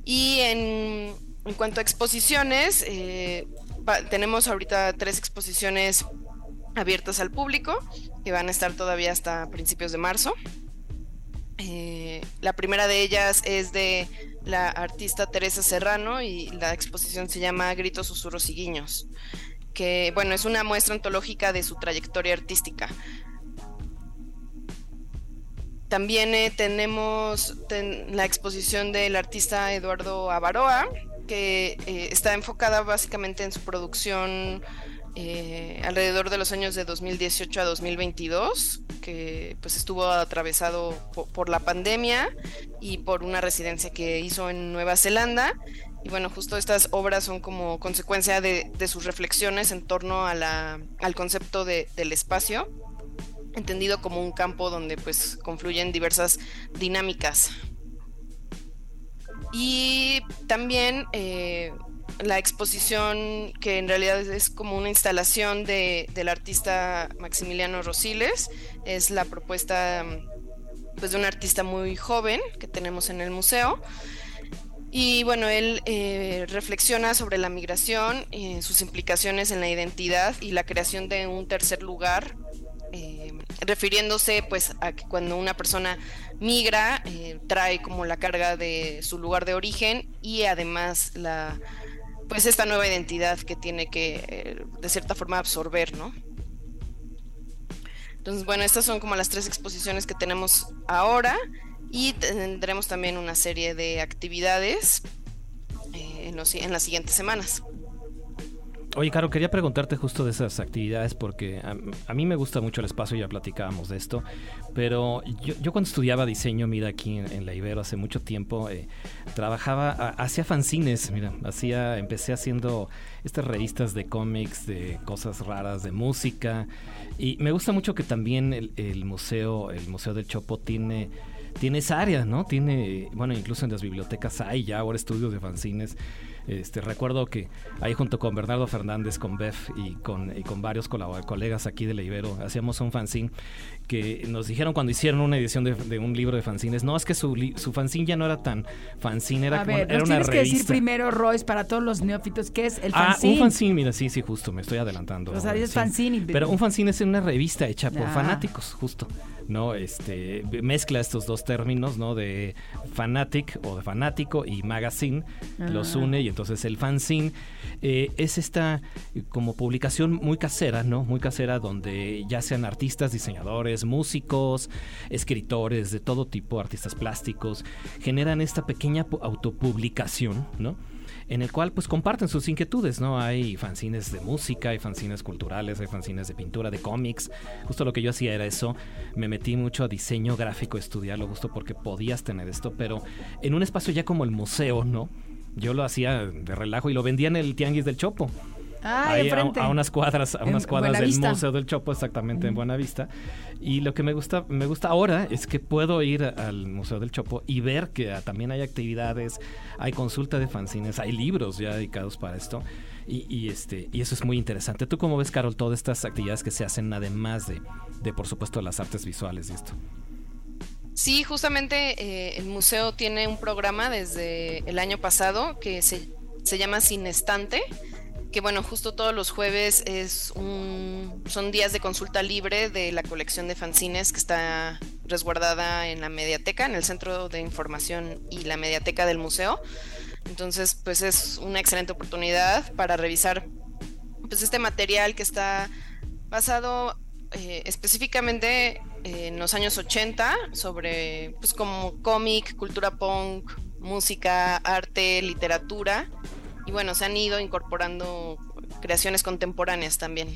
Y en, en cuanto a exposiciones, tenemos ahorita tres exposiciones abiertas al público que van a estar todavía hasta principios de marzo. la primera de ellas es de la artista Teresa Serrano y la exposición se llama Gritos, Susurros y Guiños, que bueno, es una muestra ontológica de su trayectoria artística. También eh, tenemos la exposición del artista Eduardo Avaroa, que eh, está enfocada básicamente en su producción eh, alrededor de los años de 2018 a 2022, que pues estuvo atravesado por, la pandemia y por una residencia que hizo en Nueva Zelanda. Y bueno, justo estas obras son como consecuencia de, sus reflexiones en torno al concepto de, del espacio, entendido como un campo donde pues confluyen diversas dinámicas. Y también eh, la exposición que en realidad es como una instalación de, del artista Maximiliano Rosiles, es la propuesta pues, de un artista muy joven que tenemos en el museo. Y bueno, él eh, reflexiona sobre la migración, eh, sus implicaciones en la identidad y la creación de un tercer lugar, eh, refiriéndose pues a que cuando una persona migra trae como la carga de su lugar de origen y además la, pues esta nueva identidad que tiene que eh, de cierta forma absorber, ¿no? Entonces, bueno, estas son como las tres exposiciones que tenemos ahora y tendremos también una serie de actividades eh, en, en las siguientes semanas. Oye, Caro, quería preguntarte justo de esas actividades porque a, mí me gusta mucho el espacio, ya platicábamos de esto, pero yo, cuando estudiaba diseño, mira, aquí en, la Ibero hace mucho tiempo, eh, trabajaba, hacía fanzines, mira, hacía, empecé haciendo estas revistas de cómics, de cosas raras, de música, y me gusta mucho que también el museo, el Museo del Chopo tiene tiene esa área, ¿no? Tiene, bueno, incluso en las bibliotecas hay ya ahora estudios de fanzines este, recuerdo que ahí junto con Bernardo Fernández, con Bef y con, con varios colegas aquí de la Ibero, hacíamos un fanzine que nos dijeron cuando hicieron una edición de, un libro de fanzines, no, es que su, su fanzine ya no era tan fanzine, era, como, era una tienes que decir primero, Royce, para todos los neófitos, ¿qué es el fanzine? Ah, un fanzine, mira, sí, sí, justo, me estoy adelantando. O sea, es fanzine. Pero un fanzine es una revista hecha por fanáticos, justo. ¿no? Este, mezcla estos dos términos, ¿no? De fanatic o de fanático y magazine, los une y entonces el fanzine eh, es esta como publicación muy casera, ¿no? Muy casera donde ya sean artistas, diseñadores, músicos, escritores de todo tipo, artistas plásticos, generan esta pequeña autopublicación, ¿no? en el cual pues comparten sus inquietudes, ¿no? Hay fanzines de música, hay fanzines culturales, hay fanzines de pintura, de cómics. Justo lo que yo hacía era eso. Me metí mucho a diseño gráfico, estudiarlo justo porque podías tener esto, pero en un espacio ya como el museo, ¿no? Yo lo hacía de relajo y lo vendía en el Tianguis del Chopo. Ah, ahí a, unas cuadras, a unas cuadras del Museo del Chopo, exactamente en Buenavista. Y lo que me gusta, me gusta ahora es que puedo ir al Museo del Chopo y ver que también hay actividades, hay consulta de fanzines, hay libros ya dedicados para esto. Y, este, y eso es muy interesante. ¿Tú cómo ves, Carol, todas estas actividades que se hacen además de, de por supuesto, las artes visuales y esto? Sí, justamente eh, el museo tiene un programa desde el año pasado que se, se llama Sin Estante que bueno, justo todos los jueves es un, son días de consulta libre de la colección de fanzines que está resguardada en la mediateca, en el centro de información y la mediateca del museo. Entonces, pues es una excelente oportunidad para revisar pues este material que está basado eh, específicamente en los años 80 sobre pues como cómic, cultura punk, música, arte, literatura y bueno, se han ido incorporando creaciones contemporáneas también.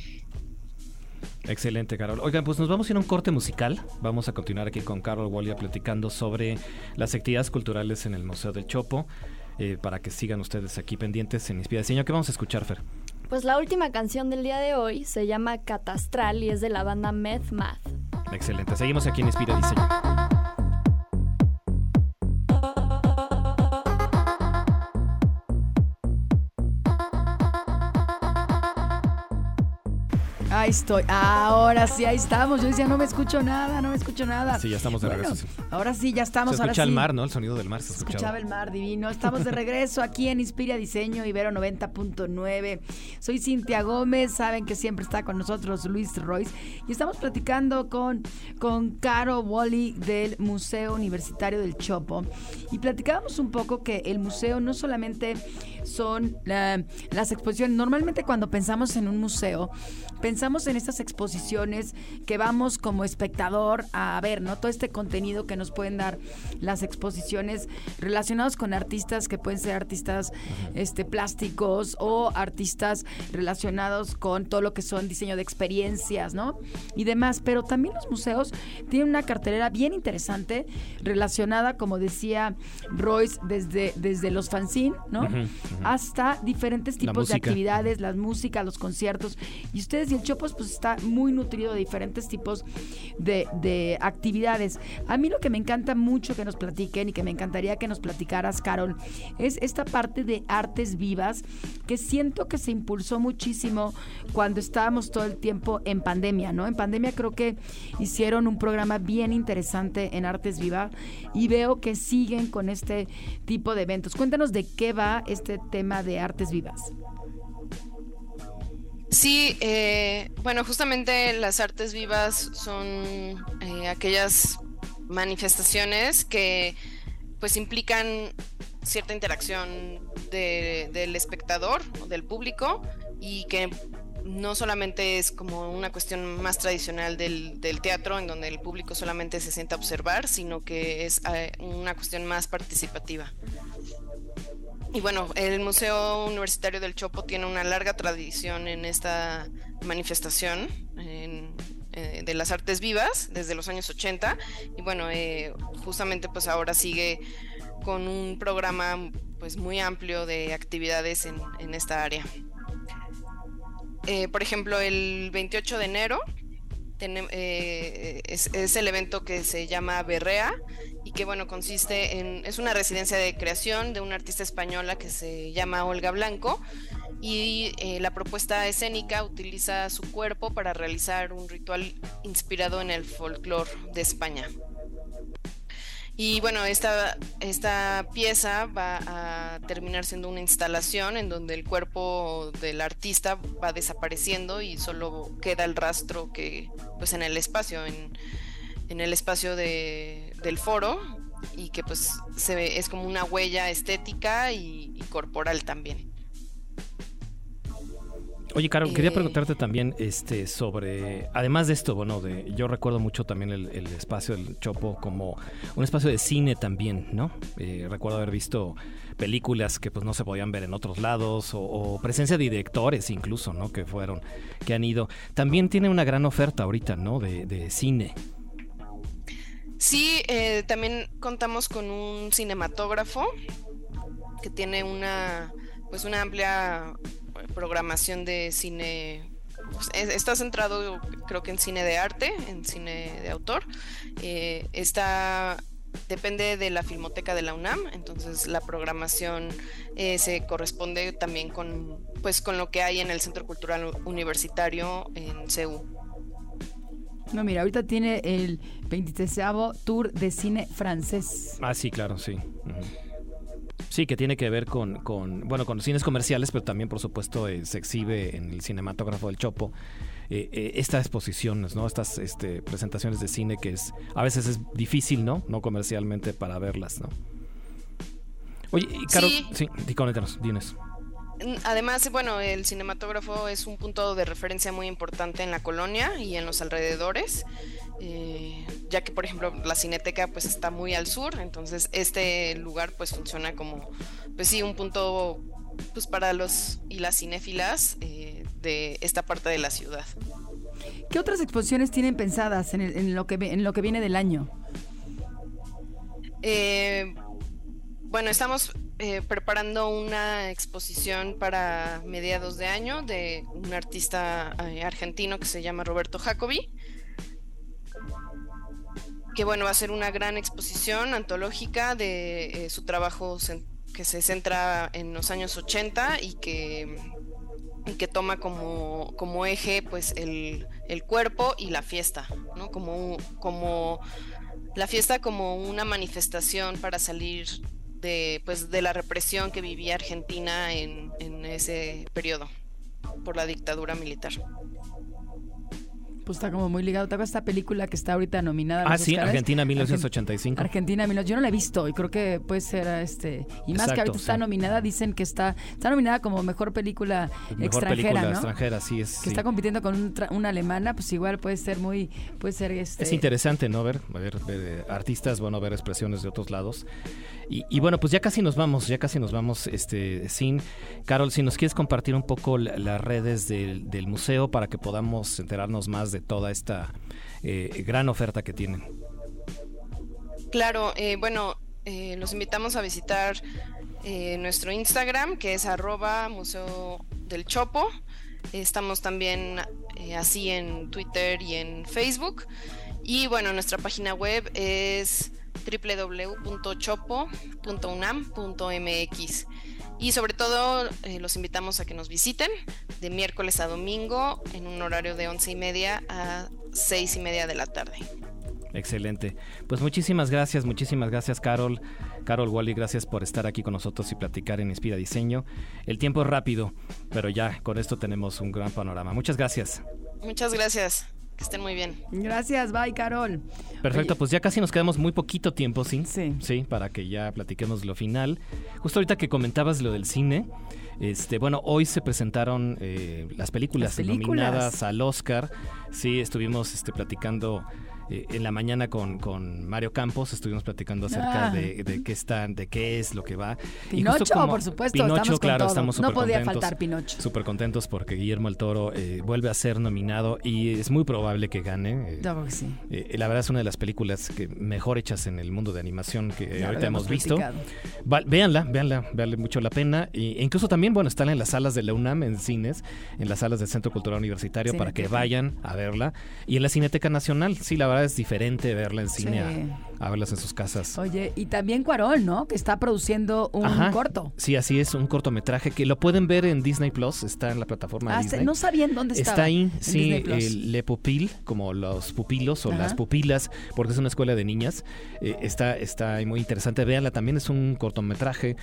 Excelente, Carol. Oigan, pues nos vamos a ir a un corte musical. Vamos a continuar aquí con Carol Wallia platicando sobre las actividades culturales en el Museo del Chopo. Eh, para que sigan ustedes aquí pendientes en Inspira Diseño. ¿Qué vamos a escuchar, Fer? Pues la última canción del día de hoy se llama Catastral y es de la banda Meth Math. Excelente. Seguimos aquí en Inspira Diseño. Ahí estoy. Ahora sí, ahí estamos. Yo decía, no me escucho nada, no me escucho nada. Sí, ya estamos de regreso. Ahora sí, ya estamos. Se escucha el mar, ¿no? El sonido del mar se escuchaba. el mar divino. Estamos de regreso aquí en Inspira Diseño, Ibero 90.9. Soy Cintia Gómez. Saben que siempre está con nosotros Luis Royce. Y estamos platicando con, con Caro Wally del Museo Universitario del Chopo. Y platicábamos un poco que el museo no solamente son las exposiciones. Normalmente cuando pensamos en un museo, pensamos en estas exposiciones que vamos como espectador a ver, ¿no? Todo este contenido que nos pueden dar las exposiciones relacionados con artistas que pueden ser artistas este, plásticos o artistas relacionados con todo lo que son diseño de experiencias, ¿no? Y demás. Pero también los museos tienen una cartelera bien interesante relacionada, como decía Royce, desde, desde los fanzines, ¿no? Hasta diferentes tipos de actividades, las músicas, los conciertos. Y ustedes y el pues está muy nutrido de diferentes tipos de, actividades. A mí lo que me encanta mucho que nos platiquen y que me encantaría que nos platicaras, Carol, es esta parte de artes vivas que siento que se impulsó muchísimo cuando estábamos todo el tiempo en pandemia, ¿no? En pandemia creo que hicieron un programa bien interesante en Artes Vivas y veo que siguen con este tipo de eventos. Cuéntanos de qué va este tema de Artes Vivas. Sí, eh, bueno, justamente las artes vivas son eh, aquellas manifestaciones que pues implican cierta interacción del espectador del público y que no solamente es como una cuestión más tradicional del, del, teatro, en donde el público solamente se sienta a observar, sino que es eh, una cuestión más participativa. Y bueno, el Museo Universitario del Chopo tiene una larga tradición en esta manifestación eh, de las artes vivas desde los años 80 y bueno, eh, justamente pues ahora sigue con un programa pues muy amplio de actividades en, esta área. Eh, por ejemplo, el 28 de enero es, el evento que se llama Berrea y que bueno, consiste en, es una residencia de creación de una artista española que se llama Olga Blanco y eh, la propuesta escénica utiliza su cuerpo para realizar un ritual inspirado en el folclore de España. Y bueno, esta, esta pieza va a terminar siendo una instalación en donde el cuerpo del artista va desapareciendo y solo queda el rastro que, pues en el espacio, en, el espacio del foro, y que pues se ve, es como una huella estética y corporal también. Oye, Caro, quería eh, preguntarte también este, sobre, además de esto, bueno, de, yo recuerdo mucho también el, espacio del Chopo como un espacio de cine también, ¿no? Eh, recuerdo haber visto películas que pues no se podían ver en otros lados o, presencia de directores incluso, ¿no? Que fueron, que han ido. También tiene una gran oferta ahorita, ¿no? De, cine. Sí, eh, también contamos con un cinematógrafo que tiene una, pues una amplia programación de cine pues, está centrado creo que en cine de arte, en cine de autor. Eh, está depende de la filmoteca de la UNAM, entonces la programación eh, se corresponde también con pues con lo que hay en el Centro Cultural Universitario en CEU. No, mira, ahorita tiene el 23 Tour de Cine Francés. Ah, sí, claro, sí. Sí, que tiene que ver con, con, bueno, con cines comerciales, pero también, por supuesto, eh, se exhibe en el cinematógrafo del Chopo eh, eh, estas exposiciones, ¿no? Estas este, presentaciones de cine que es a veces es difícil, ¿no? No comercialmente para verlas, ¿no? Oye, Caro, sí, sí dinos. Además, bueno, el cinematógrafo es un punto de referencia muy importante en la colonia y en los alrededores. Eh, ya que por ejemplo la cineteca pues está muy al sur, entonces este lugar pues funciona como pues sí un punto pues para los y las cinéfilas eh, de esta parte de la ciudad. ¿Qué otras exposiciones tienen pensadas en, lo, que, en lo que viene del año? Eh, bueno, estamos preparando una exposición para mediados de año de un artista argentino que se llama Roberto Jacobi que bueno, va a ser una gran exposición antológica de eh, su trabajo que se centra en los años 80 y que, que toma como, como eje pues el, cuerpo y la fiesta, ¿no? Como, como la fiesta como una manifestación para salir de, pues, de la represión que vivía Argentina en, en ese periodo por la dictadura militar. Pues está como muy ligado. ¿Te acuerdas esta película que está ahorita nominada? A ah, sí, Argentina 1985. Argentina 1985. Yo no la he visto y creo que puede ser este. Y más que ahorita está nominada, dicen que está está nominada como mejor película mejor extranjera, película extranjera, sí es. Que está compitiendo con una alemana, pues igual puede ser muy, puede ser este. Es interesante, ¿no? Ver, ver, ver artistas, bueno, ver expresiones de otros lados. Y, bueno, pues ya casi nos vamos, ya casi nos vamos, este, sin. Carol, si nos quieres compartir un poco las redes del, museo para que podamos enterarnos más de toda esta eh, gran oferta que tienen. Claro, eh, bueno, eh, los invitamos a visitar nuestro Instagram, que es arroba Museo del Chopo. Estamos también así en Twitter y en Facebook. Y bueno, nuestra página web es www.chopo.unam.mx. Y sobre todo eh, los invitamos a que nos visiten de miércoles a domingo en un horario de once y media a seis y media de la tarde. Excelente. Pues muchísimas gracias, muchísimas gracias Carol. Carol Wally, gracias por estar aquí con nosotros y platicar en Inspira Diseño. El tiempo es rápido, pero ya con esto tenemos un gran panorama. Muchas gracias. Muchas gracias. Que estén muy bien. Gracias, bye, Carol. Perfecto, pues ya casi nos quedamos muy poquito tiempo, ¿sí? Sí. Sí, para que ya platiquemos lo final. Justo ahorita que comentabas lo del cine, este, bueno, hoy se presentaron eh, las, películas las películas nominadas al Oscar. Sí, estuvimos este, platicando eh, en la mañana con, con, Mario Campos estuvimos platicando acerca ah. de, qué están, de qué es lo que va. Pinocho, por supuesto. Pinocho, claro, estamos súper No podía faltar Pinocho. Súper contentos porque Guillermo el Toro eh, vuelve a ser nominado y es muy probable que gane. Eh, que sí. la verdad es una de las películas que mejor hechas en el mundo de animación que ahorita hemos visto. véanla, véanla, vale mucho la pena. e incluso también, bueno, están en las salas de la UNAM, en cines, en las salas del Centro Cultural Universitario para que vayan a verla. Y en la Cineteca Nacional, sí, la verdad es diferente verla en cine. A, verlas en sus casas. Oye, y también Cuarón, ¿no? Que está produciendo un Ajá. corto. Sí, así es, un cortometraje que lo pueden ver en Disney Plus, está en la plataforma Ah, de Disney. no sabían dónde estaba. Está ahí, en sí, el Le Pupil, como los pupilos o Ajá. las pupilas, porque es una escuela de niñas. Eh, está, está muy interesante. Véanla, también es un cortometraje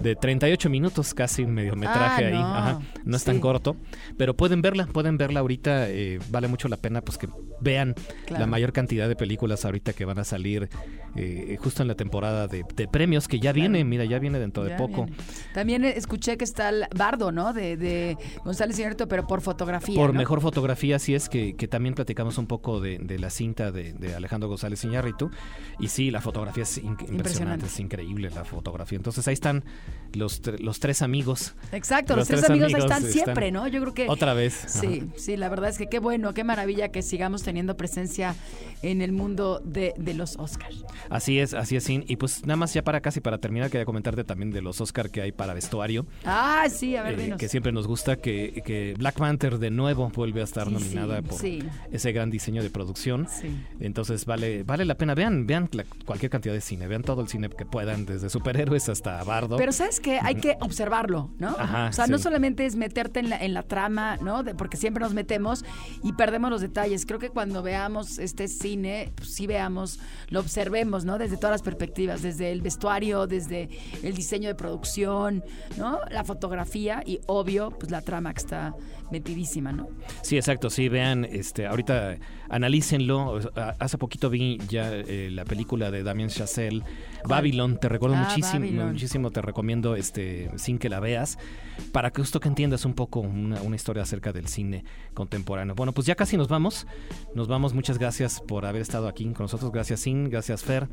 de 38 minutos, casi un mediometraje Ah, ahí. no. Ajá, no es Sí. tan corto, pero pueden verla, pueden verla ahorita. eh, vale mucho la pena pues que vean Claro. la mayor cantidad de películas ahorita que van a salir eh, justo en la temporada de, de premios, que ya viene, mira, ya viene dentro de poco. viene. También escuché que está el Bardo, ¿no? De, de González Iñárritu, pero por fotografía. Por ¿no? mejor fotografía, sí es que, que también platicamos un poco de, de la cinta de, de Alejandro González Iñárritu. Y sí, la fotografía es in- impresionante, Impresionante. es increíble la fotografía. Entonces ahí están los, tre- los tres amigos. Exacto, los, Los tres, tres amigos, ahí están están siempre, ¿no? Yo creo que. Otra vez. Ajá. Sí, sí, la verdad es que qué bueno, qué maravilla que sigamos teniendo presencia en el mundo de, de los Oscars. Así es, así es. Sin. Y pues nada más ya para casi para terminar, quería comentarte también de los Oscar que hay para vestuario. Ah, sí, a ver, eh, que siempre nos gusta que, que Black Panther de nuevo vuelve a estar Sí, nominada sí, por sí. ese gran diseño de producción. Sí. Entonces vale, vale la pena. Vean, vean la- cualquier cantidad de cine, vean todo el cine que puedan, desde superhéroes hasta bardo. Pero sabes que hay que observarlo, ¿no? Ajá, o sea, no sí. solamente es meterte en la, en la trama, ¿no? De- porque siempre nos metemos y perdemos los detalles. Creo que cuando veamos este cine, pues sí veamos, lo ¿no? Desde todas las perspectivas, desde el vestuario, desde el diseño de producción, ¿no? La fotografía y obvio, pues la trama que está metidísima, ¿no? Sí, exacto, sí, vean, este, ahorita analícenlo. Hace poquito vi ya eh, la película de Damien Chazelle, Babylon, te recuerdo Ah, muchísimo, Babylon. muchísimo, te recomiendo este, sin que la veas, para que justo que entiendas un poco una, una historia acerca del cine contemporáneo. Bueno, pues ya casi nos vamos, nos vamos, muchas gracias por haber estado aquí con nosotros, gracias Sin, gracias Fer,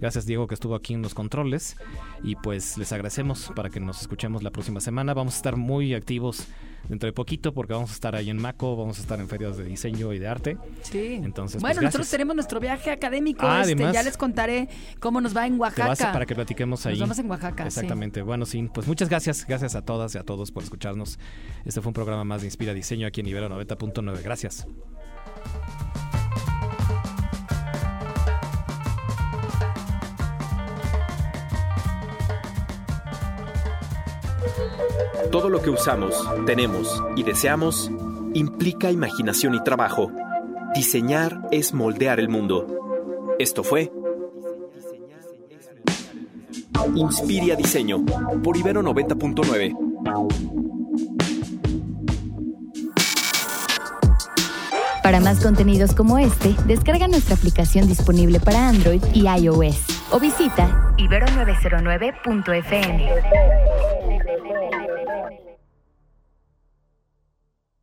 gracias Diego que estuvo aquí en los controles, y pues les agradecemos para que nos escuchemos la próxima semana, vamos a estar muy activos dentro de poquito porque vamos a estar ahí en Maco, vamos a estar en ferias de diseño y de arte. Sí. Entonces, bueno, pues, nosotros gracias. tenemos nuestro viaje académico. Ah, este, además. ya les contaré cómo nos va en Te Oaxaca. vas para que platiquemos ahí. Nos vamos en Oaxaca. sí. Exactamente. Bueno, sí, pues muchas gracias. Gracias a todas y a todos por escucharnos. Este fue un programa más de Inspira Diseño aquí en Ibero 90.9. Gracias. Todo lo que usamos, tenemos y deseamos implica imaginación y trabajo. Diseñar es moldear el mundo. Esto fue Inspiria Diseño por Ibero 90.9. Para más contenidos como este, descarga nuestra aplicación disponible para Android y iOS o visita ibero909.fm.